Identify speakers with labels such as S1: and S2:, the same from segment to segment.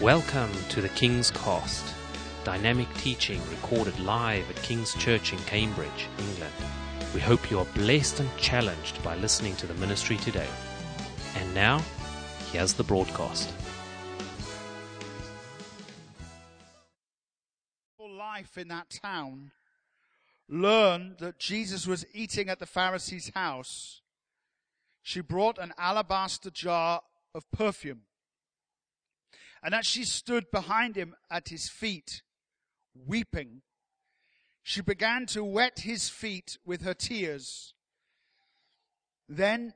S1: Welcome to the King's Cast, dynamic teaching recorded live at King's Church in Cambridge, England. We hope you are blessed and challenged by listening to the ministry today. And now, here's the broadcast.
S2: life in that town learned that Jesus was eating at the Pharisee's house, she brought an alabaster jar of perfume. And as she stood behind him at his feet, weeping, she began to wet his feet with her tears. Then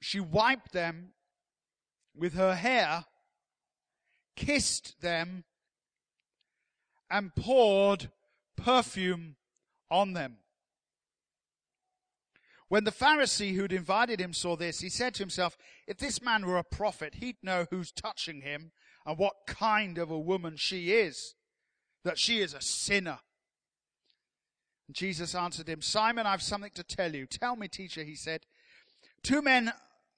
S2: she wiped them with her hair, kissed them, and poured perfume on them. When the Pharisee who'd invited him saw this, he said to himself, if this man were a prophet, he'd know who's touching him and what kind of a woman she is, that she is a sinner. And Jesus answered him, Simon, I've something to tell you. Tell me, teacher, he said. Two men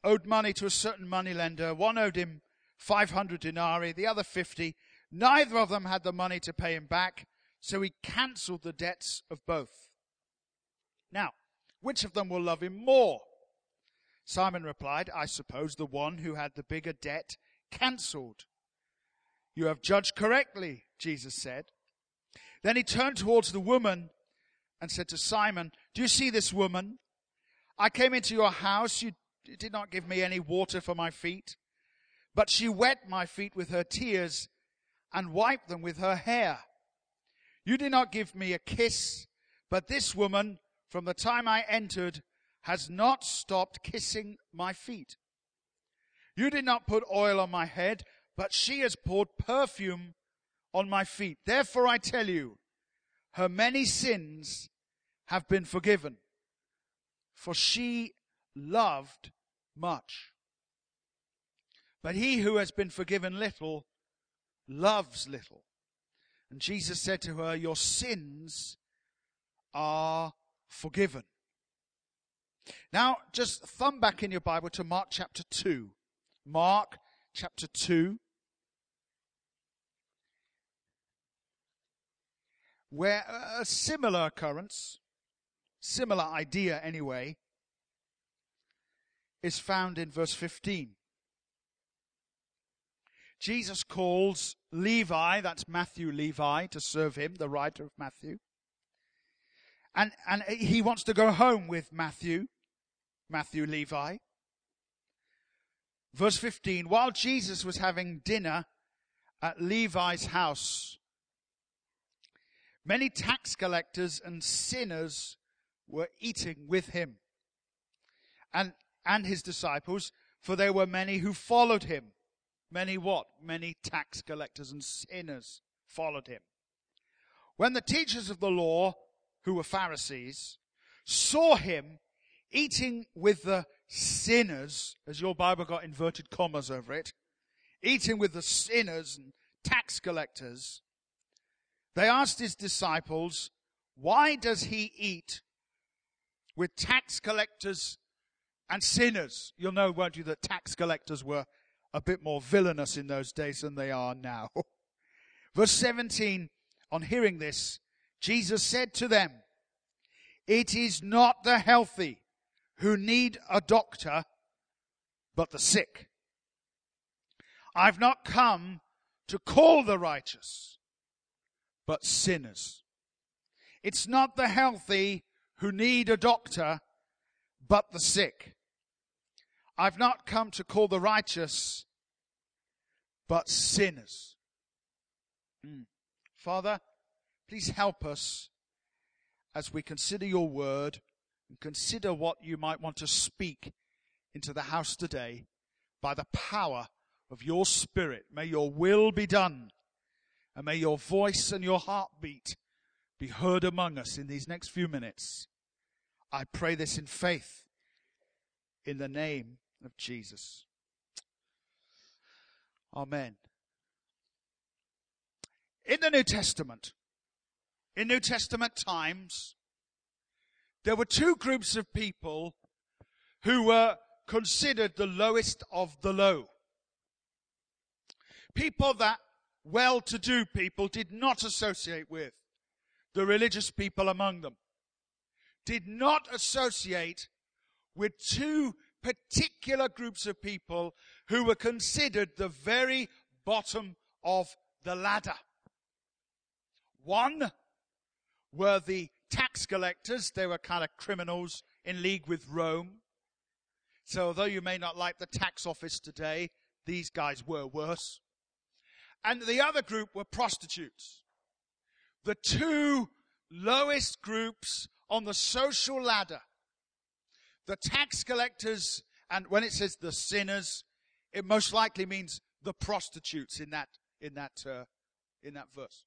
S2: owed money to a certain moneylender. One owed him 500 denarii, the other 50. Neither of them had the money to pay him back, so he cancelled the debts of both. Now, which of them will love him more? Simon replied, I suppose the one who had the bigger debt cancelled. You have judged correctly, Jesus said. Then he turned towards the woman and said to Simon, Do you see this woman? I came into your house. You did not give me any water for my feet, but she wet my feet with her tears and wiped them with her hair. You did not give me a kiss, but this woman, from the time I entered, has not stopped kissing my feet. You did not put oil on my head, but she has poured perfume on my feet. Therefore I tell you, her many sins have been forgiven, for she loved much. But he who has been forgiven little loves little. And Jesus said to her, Your sins are forgiven. Now, just thumb back in your Bible to Mark chapter 2. Mark chapter 2. Where a similar occurrence, similar idea anyway, is found in verse 15. Jesus calls Levi, that's Matthew Levi, to serve him, the writer of Matthew. And, and he wants to go home with Matthew, Matthew Levi. Verse 15, while Jesus was having dinner at Levi's house, many tax collectors and sinners were eating with him and, and his disciples, for there were many who followed him. Many what? Many tax collectors and sinners followed him. When the teachers of the law, who were Pharisees, saw him eating with the sinners, as your Bible got inverted commas over it, eating with the sinners and tax collectors, they asked his disciples, why does he eat with tax collectors and sinners? You'll know, won't you, that tax collectors were a bit more villainous in those days than they are now. Verse 17, on hearing this, Jesus said to them, It is not the healthy who need a doctor, but the sick. I've not come to call the righteous, but sinners. It's not the healthy who need a doctor, but the sick. I've not come to call the righteous, but sinners. Mm. Father, please help us as we consider your word and consider what you might want to speak into the house today by the power of your spirit. May your will be done and may your voice and your heartbeat be heard among us in these next few minutes. I pray this in faith in the name of Jesus. Amen. In the New Testament, in New Testament times, there were two groups of people who were considered the lowest of the low. People that well-to-do people did not associate with. The religious people among them did not associate with two particular groups of people who were considered the very bottom of the ladder. One were the tax collectors. They were kind of criminals in league with Rome. So although you may not like the tax office today, these guys were worse. And the other group were prostitutes. The two lowest groups on the social ladder. The tax collectors, and when it says the sinners, it most likely means the prostitutes in that, in that, uh, in that verse.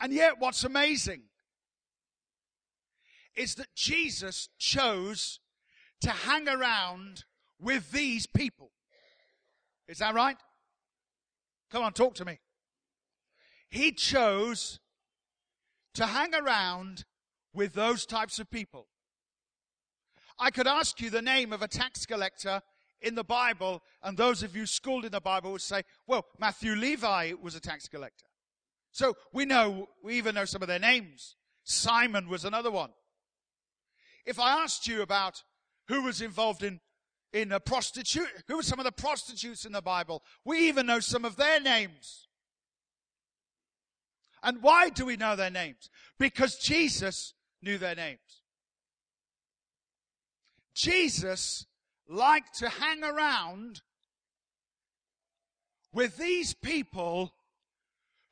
S2: And yet what's amazing is that Jesus chose to hang around with these people. Is that right? Come on, talk to me. He chose to hang around with those types of people. I could ask you the name of a tax collector in the Bible, and those of you schooled in the Bible would say, well, Matthew Levi was a tax collector. So we know, we even know some of their names. Simon was another one. If I asked you about who was involved in, in a prostitute, who were some of the prostitutes in the Bible, we even know some of their names. And why do we know their names? Because Jesus knew their names. Jesus liked to hang around with these people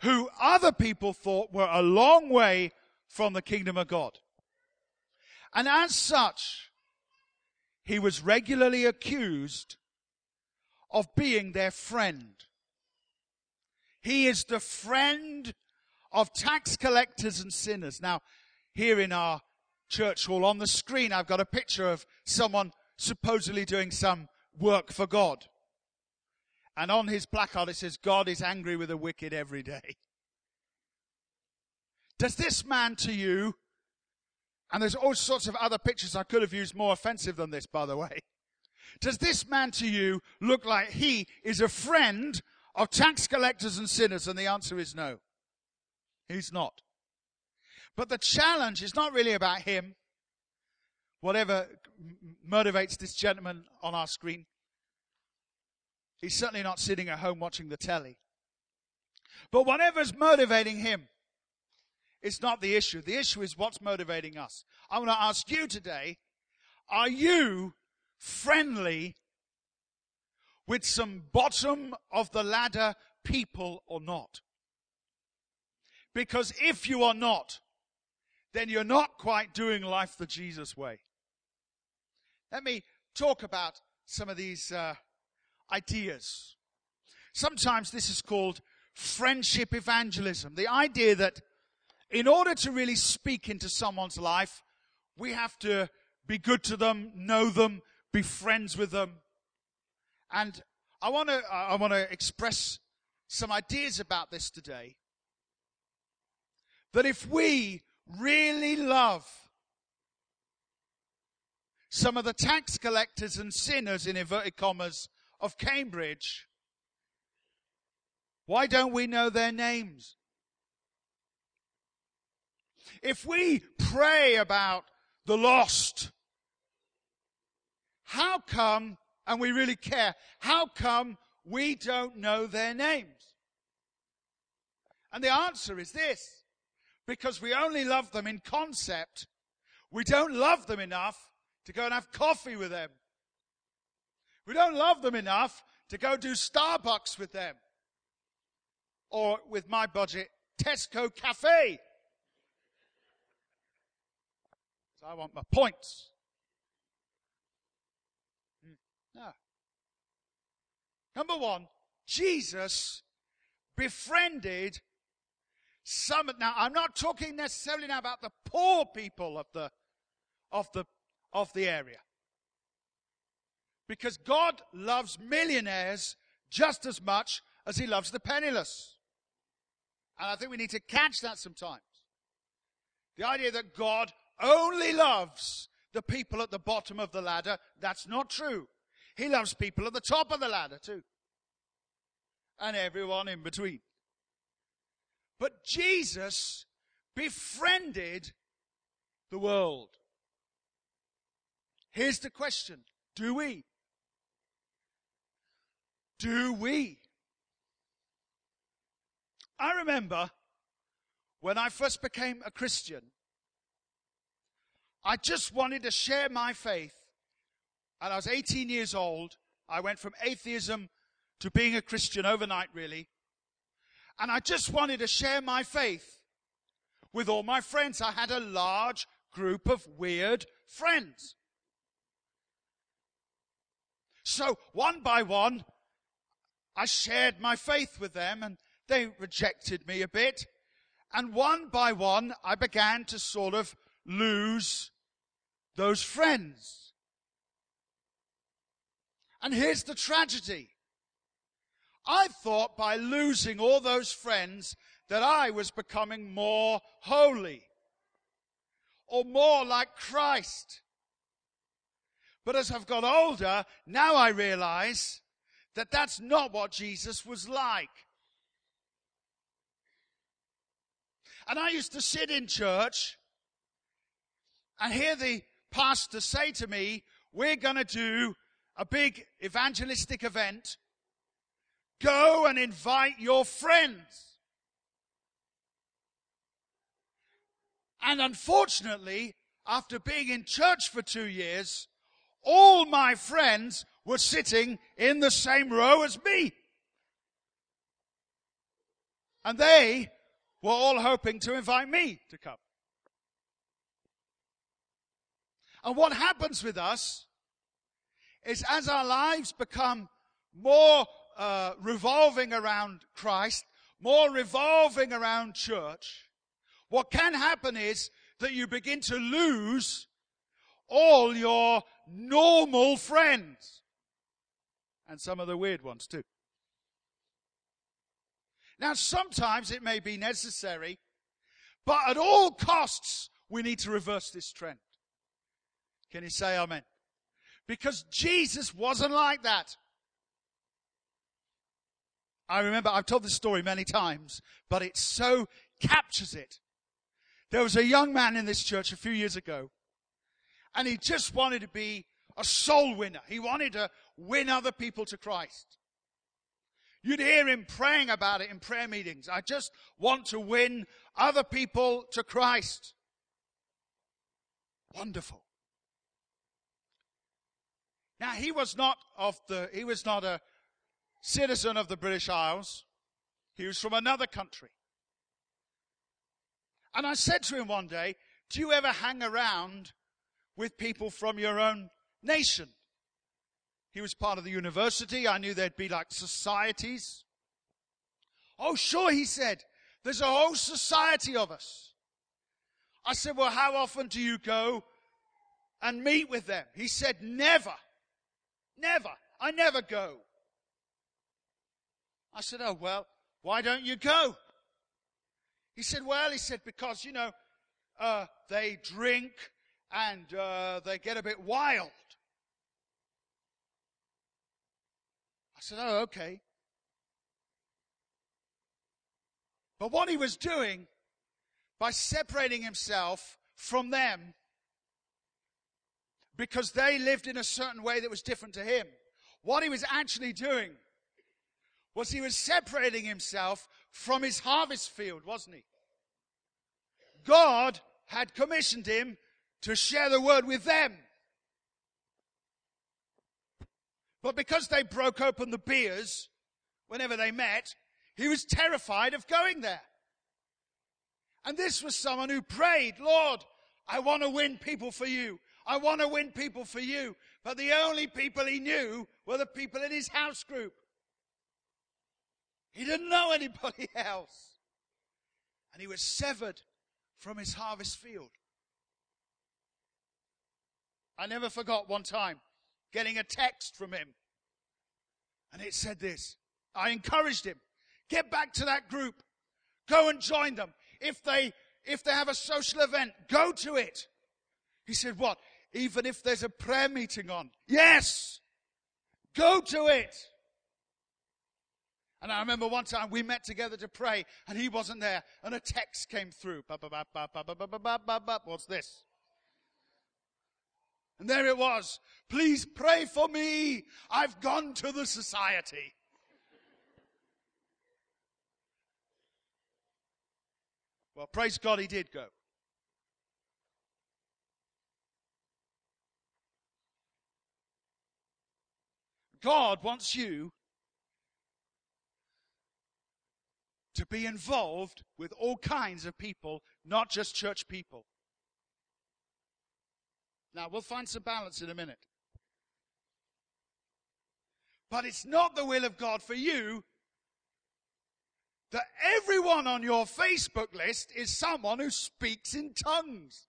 S2: who other people thought were a long way from the kingdom of God. And as such, he was regularly accused of being their friend. He is the friend of tax collectors and sinners. Now, here in our church hall on the screen, I've got a picture of someone supposedly doing some work for God. And on his placard it says, God is angry with the wicked every day. Does this man to you, and there's all sorts of other pictures I could have used more offensive than this, by the way. Does this man to you look like he is a friend of tax collectors and sinners? And the answer is no. He's not. But the challenge is not really about him whatever motivates this gentleman on our screen. He's certainly not sitting at home watching the telly. But whatever's motivating him, it's not the issue. The issue is what's motivating us. I want to ask you today, are you friendly with some bottom of the ladder people or not? Because if you are not, then you're not quite doing life the Jesus way. Let me talk about some of these uh, ideas. Sometimes this is called friendship evangelism. The idea that in order to really speak into someone's life, we have to be good to them, know them, be friends with them. And I want to, I want to express some ideas about this today. That if we really love some of the tax collectors and sinners, in inverted commas, of Cambridge. Why don't we know their names? If we pray about the lost, how come, and we really care, how come we don't know their names? And the answer is this because we only love them in concept, we don't love them enough to go and have coffee with them. We don't love them enough to go do Starbucks with them. Or with my budget, Tesco Cafe. So I want my points. Hmm. No. Number one, Jesus befriended some. Now, I'm not talking necessarily now about the poor people of the, of the of the area. Because God loves millionaires just as much as he loves the penniless. And I think we need to catch that sometimes. The idea that God only loves the people at the bottom of the ladder, that's not true. He loves people at the top of the ladder too. and everyone in between. But Jesus befriended the world. Here's the question. Do we? Do we? I remember when I first became a Christian, I just wanted to share my faith. And I was 18 years old. I went from atheism to being a Christian overnight, really. And I just wanted to share my faith with all my friends. I had a large group of weird friends. So one by one, I shared my faith with them and they rejected me a bit. And one by one, I began to sort of lose those friends. And here's the tragedy. I thought by losing all those friends that I was becoming more holy or more like Christ. But as I've got older, now I realize that that's not what Jesus was like. And I used to sit in church and hear the pastor say to me, we're going to do a big evangelistic event. Go and invite your friends. And unfortunately, after being in church for two years, all my friends were sitting in the same row as me. And they were all hoping to invite me to come. And what happens with us is as our lives become more uh, revolving around Christ, more revolving around church, what can happen is that you begin to lose all your normal friends. And some of the weird ones too. Now, sometimes it may be necessary, but at all costs, we need to reverse this trend. Can you say amen? Because Jesus wasn't like that. I remember, I've told this story many times, but it so captures it. There was a young man in this church a few years ago, and he just wanted to be a soul winner. He wanted to win other people to Christ. You'd hear him praying about it in prayer meetings. I just want to win other people to Christ. Wonderful. Now he was not of the, he was not a citizen of the British Isles. He was from another country. And I said to him one day, do you ever hang around with people from your own nation? He was part of the university. I knew there'd be like societies. Oh, sure, he said. There's a whole society of us. I said, well, how often do you go and meet with them? He said, never. Never. I never go. I said, oh, well, why don't you go? He said, well, he said, because, you know, uh, they drink and uh, they get a bit wild. I said, oh, okay. But what he was doing by separating himself from them because they lived in a certain way that was different to him. What he was actually doing was he was separating himself from his harvest field, wasn't he? God had commissioned him to share the word with them. But because they broke open the beers whenever they met, he was terrified of going there. And this was someone who prayed, Lord, I want to win people for you. I want to win people for you. But the only people he knew were the people in his house group. He didn't know anybody else. And he was severed from his harvest field. I never forgot one time getting a text from him. And it said this. I encouraged him. Get back to that group. Go and join them. If they, if they have a social event, go to it. He said, what? Even if there's a prayer meeting on? Yes! Go to it! And I remember one time we met together to pray and he wasn't there and a text came through. What's this? And there it was. Please pray for me. I've gone to the society. Well, praise God, he did go. God wants you to be involved with all kinds of people, not just church people. Now, we'll find some balance in a minute. But it's not the will of God for you that everyone on your Facebook list is someone who speaks in tongues.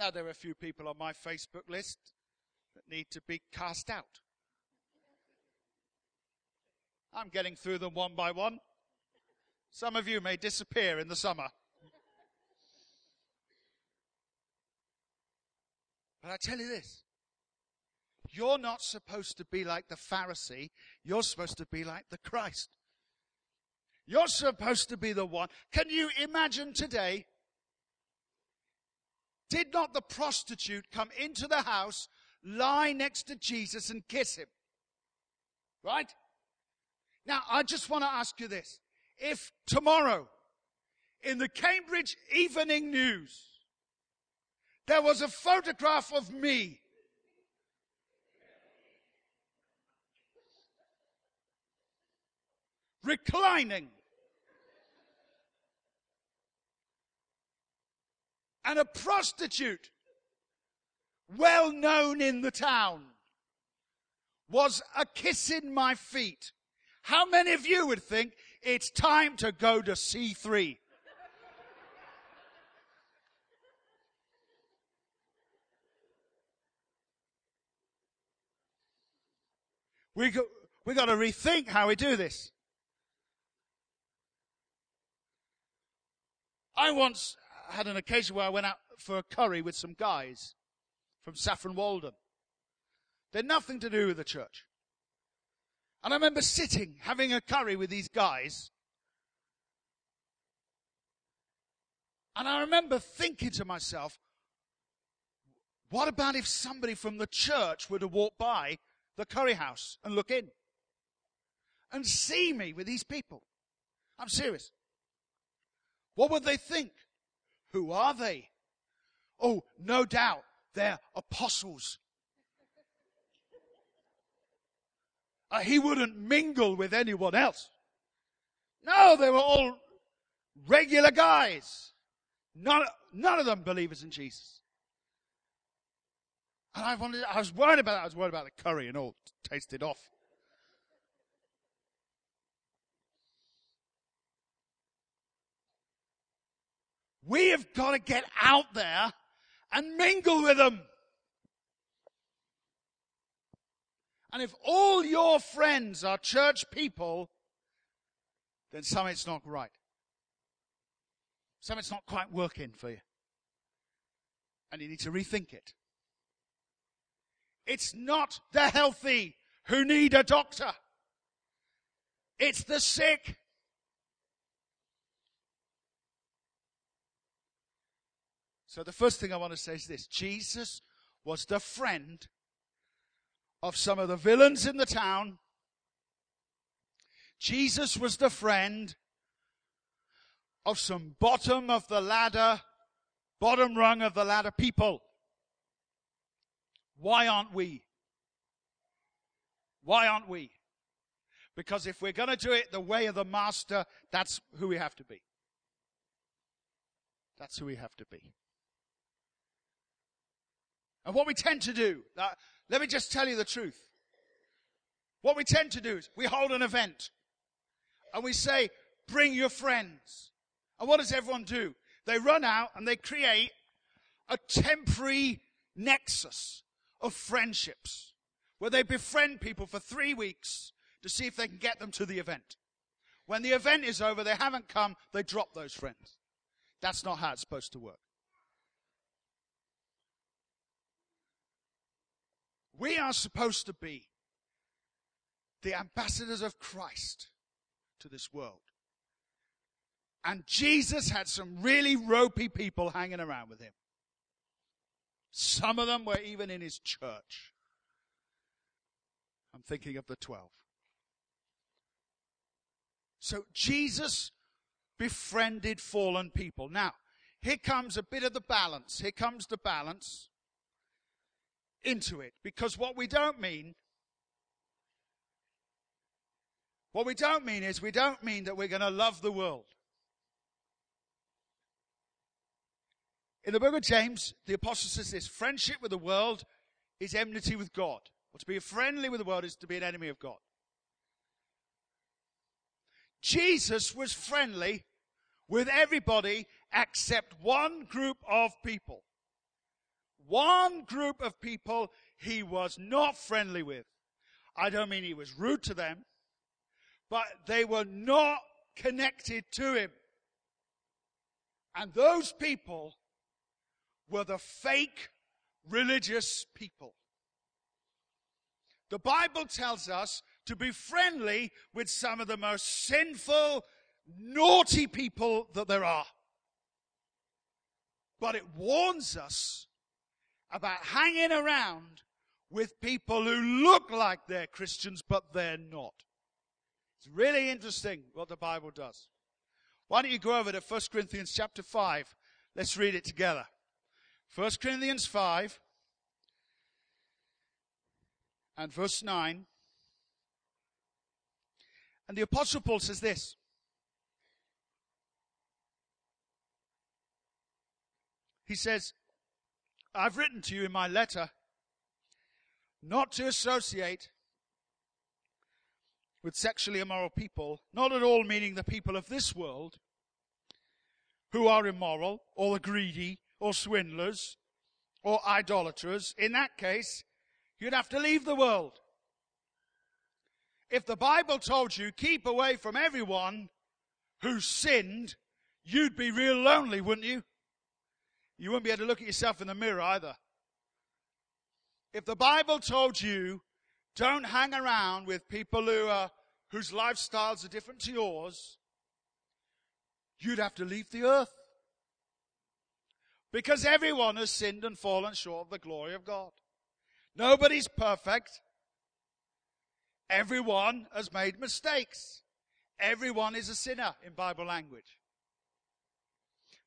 S2: Now, there are a few people on my Facebook list that need to be cast out. I'm getting through them one by one. Some of you may disappear in the summer. But I tell you this you're not supposed to be like the Pharisee, you're supposed to be like the Christ. You're supposed to be the one. Can you imagine today? Did not the prostitute come into the house, lie next to Jesus, and kiss him? Right? Now, I just want to ask you this if tomorrow in the Cambridge Evening News there was a photograph of me reclining and a prostitute well known in the town was a kissing my feet. How many of you would think it's time to go to C3. We got, we got to rethink how we do this. I once had an occasion where I went out for a curry with some guys from Saffron Walden. They're nothing to do with the church. And I remember sitting, having a curry with these guys. And I remember thinking to myself, what about if somebody from the church were to walk by the curry house and look in and see me with these people? I'm serious. What would they think? Who are they? Oh, no doubt they're apostles Uh, he wouldn't mingle with anyone else. No, they were all regular guys. None, none of them believers in Jesus. And I wanted, I was worried about that. I was worried about the curry and all tasted off. We have got to get out there and mingle with them. And if all your friends are church people, then something's not right. Something's not quite working for you. And you need to rethink it. It's not the healthy who need a doctor. It's the sick. So the first thing I want to say is this. Jesus was the friend of some of the villains in the town. Jesus was the friend of some bottom of the ladder, bottom rung of the ladder people. Why aren't we? Why aren't we? Because if we're going to do it the way of the master, that's who we have to be. That's who we have to be. And what we tend to do, uh, let me just tell you the truth. What we tend to do is we hold an event and we say, bring your friends. And what does everyone do? They run out and they create a temporary nexus of friendships where they befriend people for three weeks to see if they can get them to the event. When the event is over, they haven't come, they drop those friends. That's not how it's supposed to work. We are supposed to be the ambassadors of Christ to this world. And Jesus had some really ropey people hanging around with him. Some of them were even in his church. I'm thinking of the 12. So Jesus befriended fallen people. Now, here comes a bit of the balance. Here comes the balance into it. Because what we don't mean, what we don't mean is we don't mean that we're going to love the world. In the book of James, the apostle says this friendship with the world is enmity with God. Or to be friendly with the world is to be an enemy of God. Jesus was friendly with everybody except one group of people. One group of people he was not friendly with. I don't mean he was rude to them, but they were not connected to him. And those people were the fake religious people. The Bible tells us to be friendly with some of the most sinful, naughty people that there are. But it warns us about hanging around with people who look like they're Christians, but they're not. It's really interesting what the Bible does. Why don't you go over to 1 Corinthians chapter 5? Let's read it together. 1 Corinthians 5 and verse 9. And the Apostle Paul says this He says, I've written to you in my letter not to associate with sexually immoral people, not at all meaning the people of this world who are immoral or the greedy or swindlers or idolaters. In that case, you'd have to leave the world. If the Bible told you keep away from everyone who sinned, you'd be real lonely, wouldn't you? You wouldn't be able to look at yourself in the mirror either. If the Bible told you, don't hang around with people who are, whose lifestyles are different to yours, you'd have to leave the earth. Because everyone has sinned and fallen short of the glory of God. Nobody's perfect. Everyone has made mistakes. Everyone is a sinner in Bible language.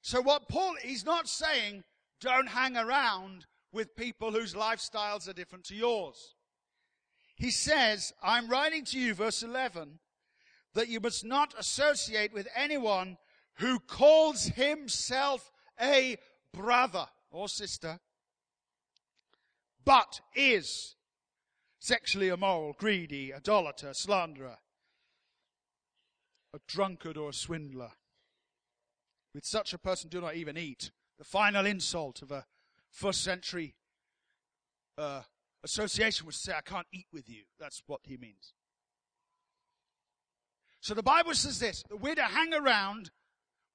S2: So what Paul, he's not saying don't hang around with people whose lifestyles are different to yours. He says, I'm writing to you, verse 11, that you must not associate with anyone who calls himself a brother or sister, but is sexually immoral, greedy, idolater, slanderer, a drunkard or a swindler with such a person, do not even eat. The final insult of a first century uh, association was to say, I can't eat with you. That's what he means. So the Bible says this that we're to hang around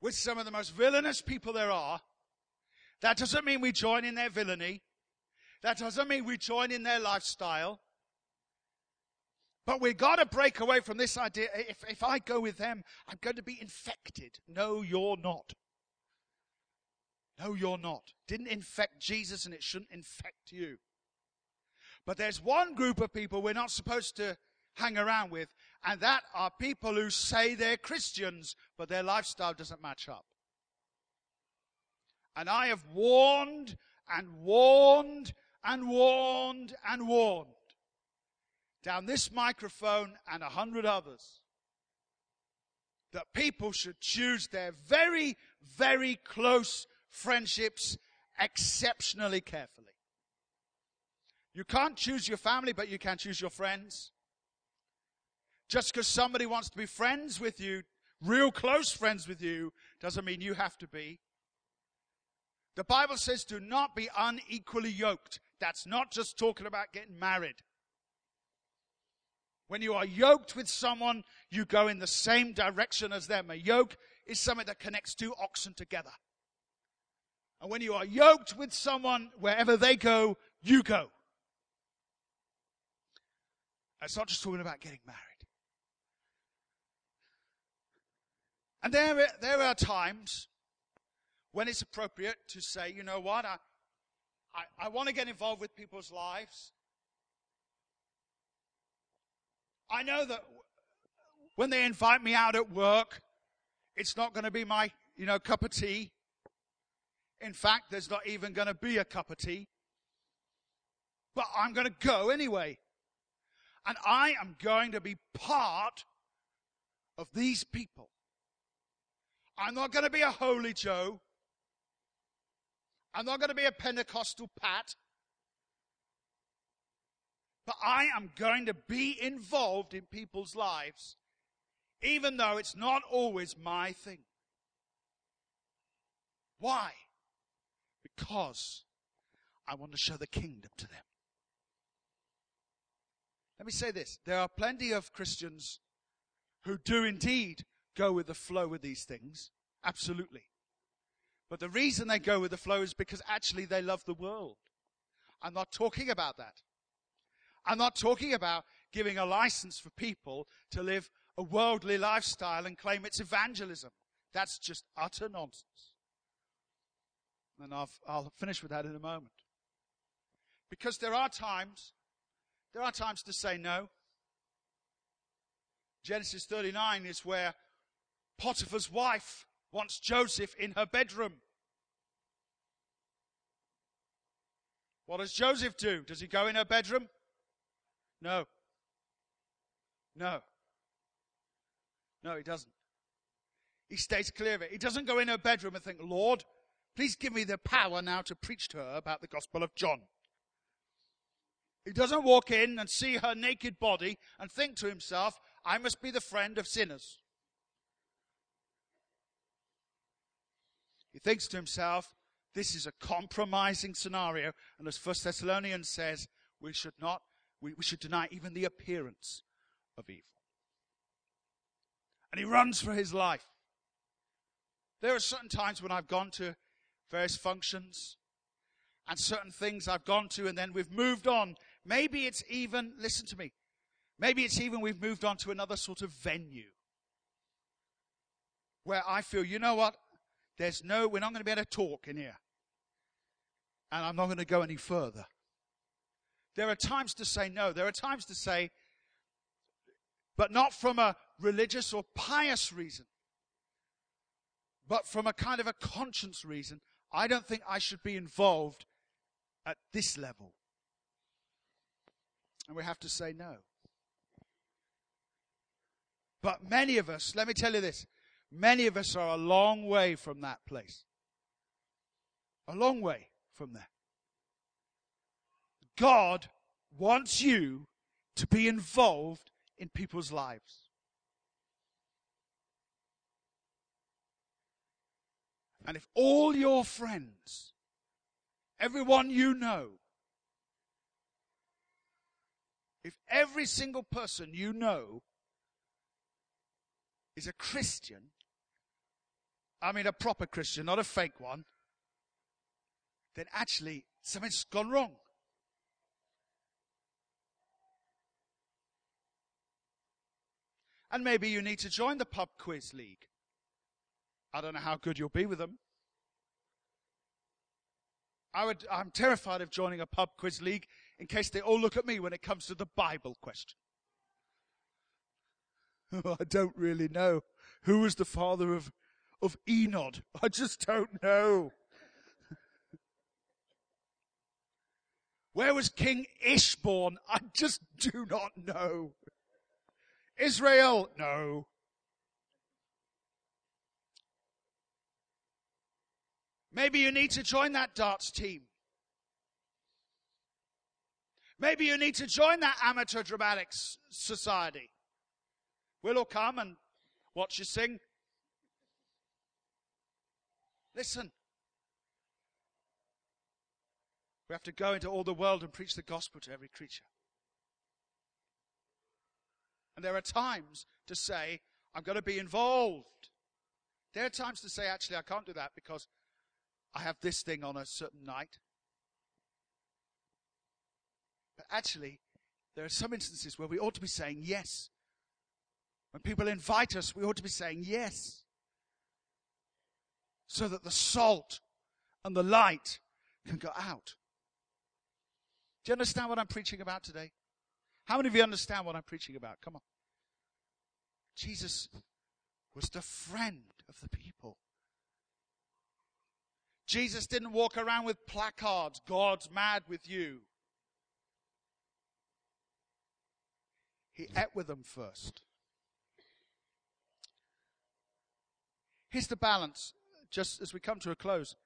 S2: with some of the most villainous people there are. That doesn't mean we join in their villainy. That doesn't mean we join in their lifestyle. But we've got to break away from this idea. If, if I go with them, I'm going to be infected. No, you're not. No, you're not. Didn't infect Jesus and it shouldn't infect you. But there's one group of people we're not supposed to hang around with, and that are people who say they're Christians, but their lifestyle doesn't match up. And I have warned and warned and warned and warned down this microphone and a hundred others that people should choose their very, very close friendships exceptionally carefully. You can't choose your family, but you can choose your friends. Just because somebody wants to be friends with you, real close friends with you, doesn't mean you have to be. The Bible says do not be unequally yoked. That's not just talking about getting married. When you are yoked with someone, you go in the same direction as them. A yoke is something that connects two oxen together. And when you are yoked with someone, wherever they go, you go. It's not just talking about getting married. And there, there are times when it's appropriate to say, you know what, I, I, I want to get involved with people's lives. I know that when they invite me out at work, it's not going to be my, you know, cup of tea. In fact, there's not even going to be a cup of tea. But I'm going to go anyway. And I am going to be part of these people. I'm not going to be a holy Joe. I'm not going to be a Pentecostal Pat. But I am going to be involved in people's lives, even though it's not always my thing. Why? Because I want to show the kingdom to them. Let me say this. There are plenty of Christians who do indeed go with the flow with these things. Absolutely. But the reason they go with the flow is because actually they love the world. I'm not talking about that. I'm not talking about giving a license for people to live a worldly lifestyle and claim it's evangelism. That's just utter nonsense. And I'll, I'll finish with that in a moment. Because there are times, there are times to say no. Genesis 39 is where Potiphar's wife wants Joseph in her bedroom. What does Joseph do? Does he go in her bedroom? No. No. No, he doesn't. He stays clear of it. He doesn't go in her bedroom and think, Lord, please give me the power now to preach to her about the Gospel of John. He doesn't walk in and see her naked body and think to himself, I must be the friend of sinners. He thinks to himself, this is a compromising scenario. And as First Thessalonians says, we should not, we, we should deny even the appearance of evil. And he runs for his life. There are certain times when I've gone to various functions and certain things I've gone to and then we've moved on. Maybe it's even, listen to me, maybe it's even we've moved on to another sort of venue where I feel, you know what? There's no, we're not going to be able to talk in here. And I'm not going to go any further. There are times to say no. There are times to say, but not from a religious or pious reason, but from a kind of a conscience reason. I don't think I should be involved at this level. And we have to say no. But many of us, let me tell you this, Many of us are a long way from that place. A long way from there. God wants you to be involved in people's lives. And if all your friends, everyone you know, if every single person you know is a Christian, I mean a proper Christian, not a fake one, then actually something's gone wrong. And maybe you need to join the pub quiz league. I don't know how good you'll be with them. I would, I'm terrified of joining a pub quiz league in case they all look at me when it comes to the Bible question. I don't really know. Who was the father of of Enoch? I just don't know. Where was King Ish born? I just do not know. Israel? No. Maybe you need to join that darts team. Maybe you need to join that amateur dramatics society. We'll all come and watch you sing. Listen. We have to go into all the world and preach the gospel to every creature. And there are times to say, I'm going to be involved. There are times to say, actually, I can't do that because I have this thing on a certain night. But actually, there are some instances where we ought to be saying yes. When people invite us, we ought to be saying yes. So that the salt and the light can go out. Do you understand what I'm preaching about today? How many of you understand what I'm preaching about? Come on. Jesus was the friend of the people. Jesus didn't walk around with placards, God's mad with you. He ate with them first. Here's the balance, just as we come to a close.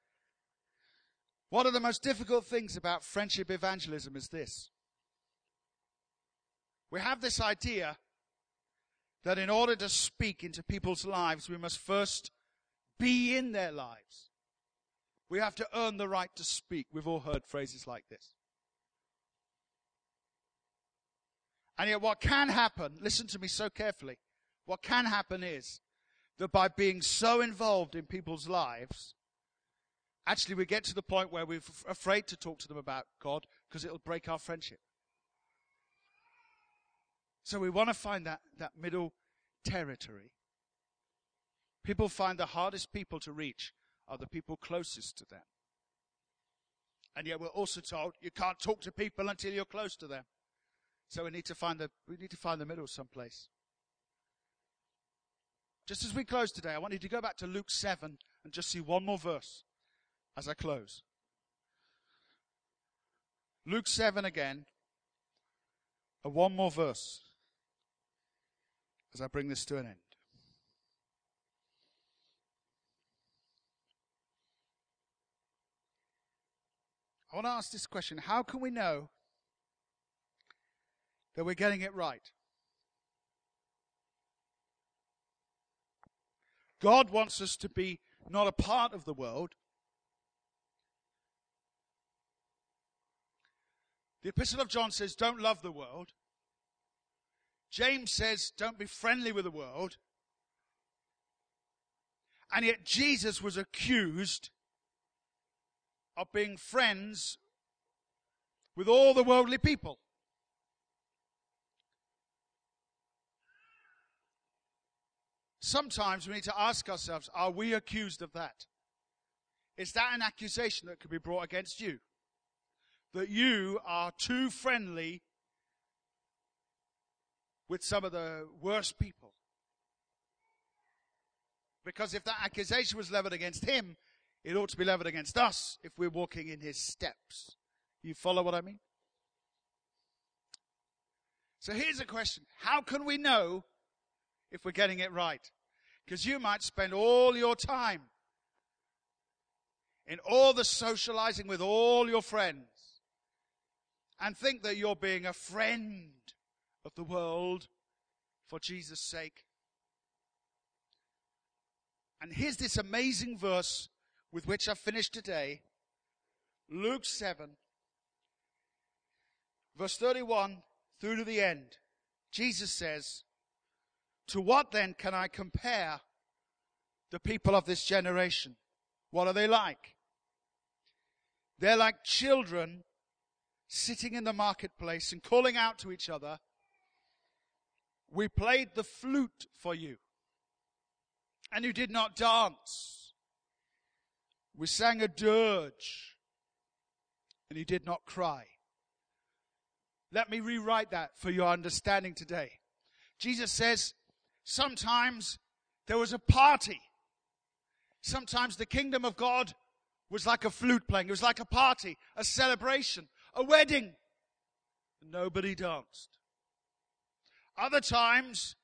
S2: One of the most difficult things about friendship evangelism is this. We have this idea that in order to speak into people's lives, we must first be in their lives. We have to earn the right to speak. We've all heard phrases like this. And yet, what can happen, listen to me so carefully, what can happen is that by being so involved in people's lives, actually we get to the point where we're afraid to talk to them about God because it'll break our friendship. So we want to find that, that middle territory. People find the hardest people to reach are the people closest to them. And yet we're also told you can't talk to people until you're close to them. So we need to find the, we need to find the middle someplace. Just as we close today, I want you to go back to Luke 7 and just see one more verse as I close. Luke 7 again, and one more verse as I bring this to an end. I want to ask this question How can we know that we're getting it right? God wants us to be not a part of the world. The Epistle of John says, Don't love the world. James says, Don't be friendly with the world. And yet Jesus was accused of being friends with all the worldly people. Sometimes we need to ask ourselves, are we accused of that? Is that an accusation that could be brought against you? That you are too friendly with some of the worst people? Because if that accusation was leveled against him, it ought to be leveled against us if we're walking in his steps. You follow what I mean? So here's a question. How can we know if we're getting it right? Because you might spend all your time in all the socializing with all your friends and think that you're being a friend of the world for Jesus' sake. And here's this amazing verse with which I finished today. Luke 7, verse 31 through to the end. Jesus says, To what then can I compare the people of this generation? What are they like? They're like children sitting in the marketplace and calling out to each other, We played the flute for you, and you did not dance. We sang a dirge, and you did not cry. Let me rewrite that for your understanding today. Jesus says, sometimes there was a party. Sometimes the kingdom of God was like a flute playing. It was like a party, a celebration, a wedding. Nobody danced. Other times,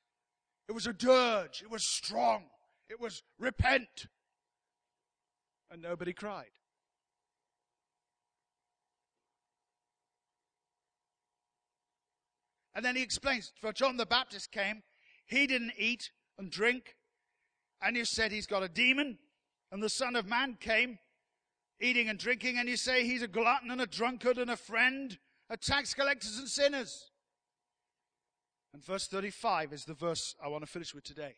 S2: it was a dirge. It was strong. It was repent and nobody cried. And then he explains, for John the Baptist came, he didn't eat and drink, and you said he's got a demon, and the Son of Man came, eating and drinking, and you say he's a glutton and a drunkard and a friend a tax collectors and sinners. And verse 35 is the verse I want to finish with today.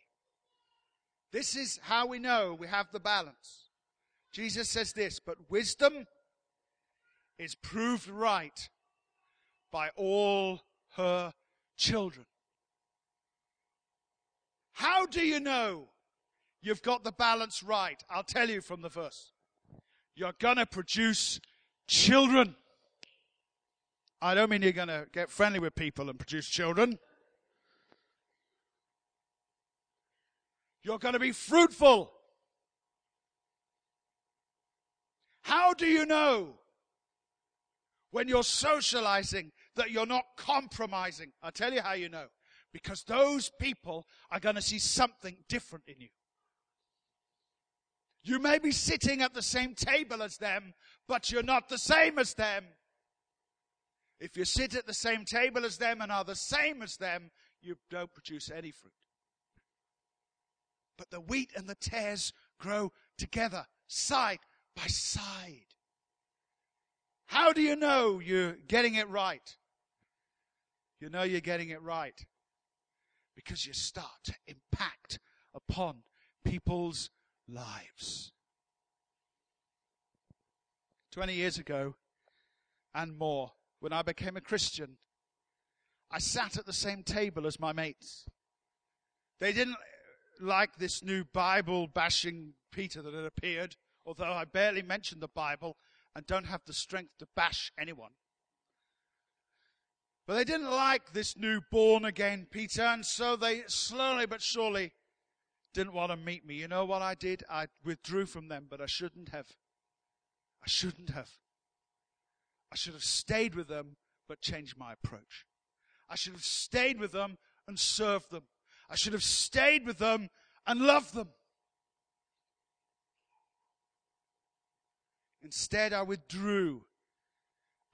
S2: This is how we know we have the balance. Jesus says this, but wisdom is proved right by all her children. How do you know you've got the balance right? I'll tell you from the verse. You're gonna produce children. I don't mean you're gonna get friendly with people and produce children. You're gonna be fruitful. How do you know when you're socializing that you're not compromising? I'll tell you how you know. Because those people are going to see something different in you. You may be sitting at the same table as them, but you're not the same as them. If you sit at the same table as them and are the same as them, you don't produce any fruit. But the wheat and the tares grow together, side by side. How do you know you're getting it right? You know you're getting it right because you start to impact upon people's lives. 20 years ago and more, when I became a Christian, I sat at the same table as my mates. They didn't like this new Bible bashing Peter that had appeared although I barely mentioned the Bible and don't have the strength to bash anyone. But they didn't like this new born again Peter, and so they slowly but surely didn't want to meet me. You know what I did? I withdrew from them, but I shouldn't have. I shouldn't have. I should have stayed with them, but changed my approach. I should have stayed with them and served them. I should have stayed with them and loved them. Instead, I withdrew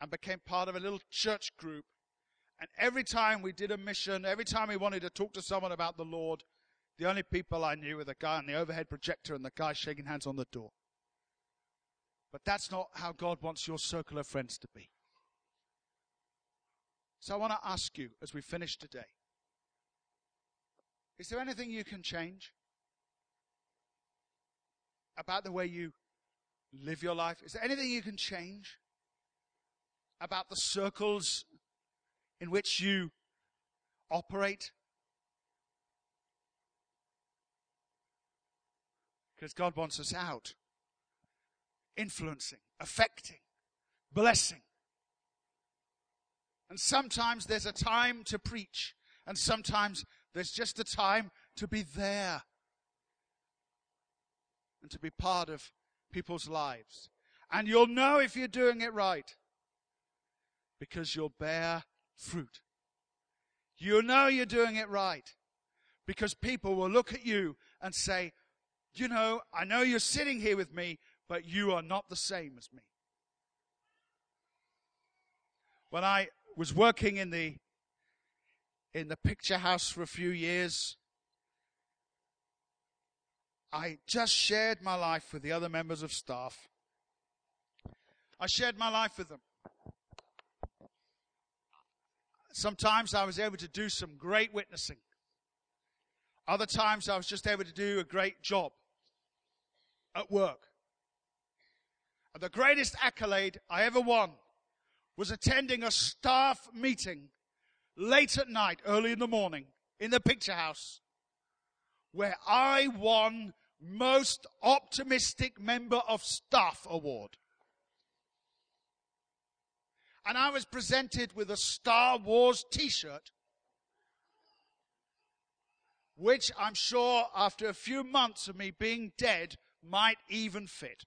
S2: and became part of a little church group. And every time we did a mission, every time we wanted to talk to someone about the Lord, the only people I knew were the guy on the overhead projector and the guy shaking hands on the door. But that's not how God wants your circle of friends to be. So I want to ask you as we finish today is there anything you can change about the way you live your life? Is there anything you can change about the circles in which you operate? Because God wants us out, influencing, affecting, blessing. And sometimes there's a time to preach, and sometimes there's just a time to be there and to be part of people's lives. And you'll know if you're doing it right because you'll bear fruit. You'll know you're doing it right because people will look at you and say, you know, I know you're sitting here with me, but you are not the same as me. When I was working in the in the picture house for a few years, I just shared my life with the other members of staff. I shared my life with them. Sometimes I was able to do some great witnessing. Other times I was just able to do a great job at work. And the greatest accolade I ever won was attending a staff meeting late at night, early in the morning, in the picture house where I won most optimistic member of staff award. And I was presented with a Star Wars t-shirt, which I'm sure after a few months of me being dead might even fit.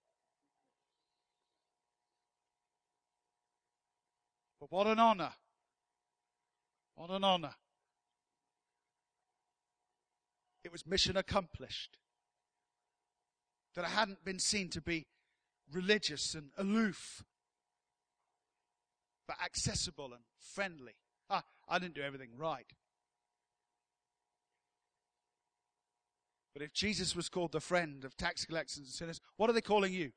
S2: But what an honor. What an honor. It was mission accomplished. That I hadn't been seen to be religious and aloof, but accessible and friendly. Ah, I didn't do everything right. But if Jesus was called the friend of tax collectors and sinners, what are they calling you?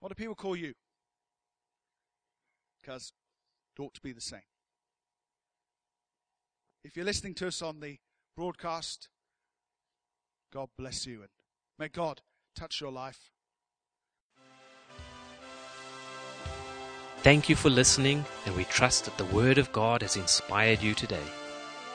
S2: What do people call you? Because it ought to be the same. If you're listening to us on the broadcast. God bless you and may God touch your life.
S1: thank you for listening, and we trust that the Word of God has inspired you today.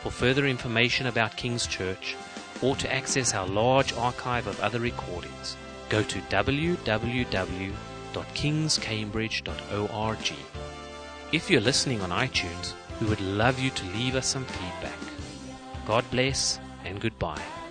S1: For further information about King's Church, or to access our large archive of other recordings, go to www.kingscambridge.org. If you're listening on iTunes, we would love you to leave us some feedback. God bless and goodbye.